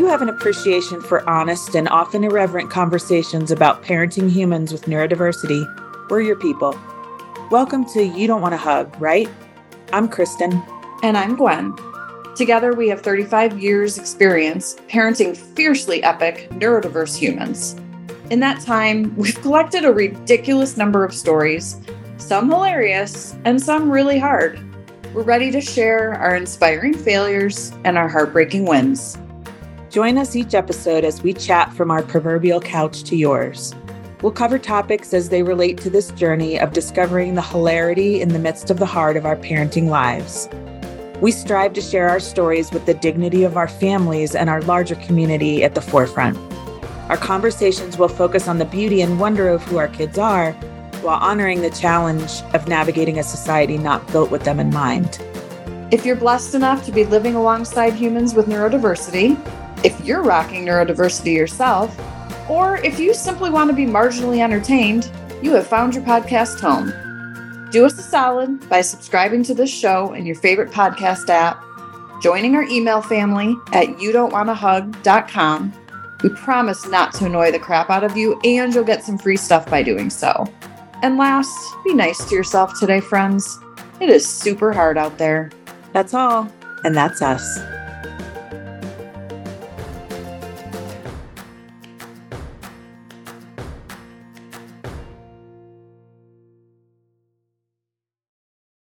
you have an appreciation for honest and often irreverent conversations about parenting humans with neurodiversity, we're your people. Welcome to You Don't Want a Hug, right? I'm Kristen. And I'm Gwen. Together, we have 35 years' experience parenting fiercely epic, neurodiverse humans. In that time, we've collected a ridiculous number of stories, some hilarious and some really hard. We're ready to share our inspiring failures and our heartbreaking wins. Join us each episode as we chat from our proverbial couch to yours. We'll cover topics as they relate to this journey of discovering the hilarity in the midst of the heart of our parenting lives. We strive to share our stories with the dignity of our families and our larger community at the forefront. Our conversations will focus on the beauty and wonder of who our kids are while honoring the challenge of navigating a society not built with them in mind. If you're blessed enough to be living alongside humans with neurodiversity, if you're rocking neurodiversity yourself, or if you simply want to be marginally entertained, you have found your podcast home. Do us a solid by subscribing to this show in your favorite podcast app, joining our email family at youdon'twantahug.com. We promise not to annoy the crap out of you, and you'll get some free stuff by doing so. And last, be nice to yourself today, friends. It is super hard out there. That's all, and that's us.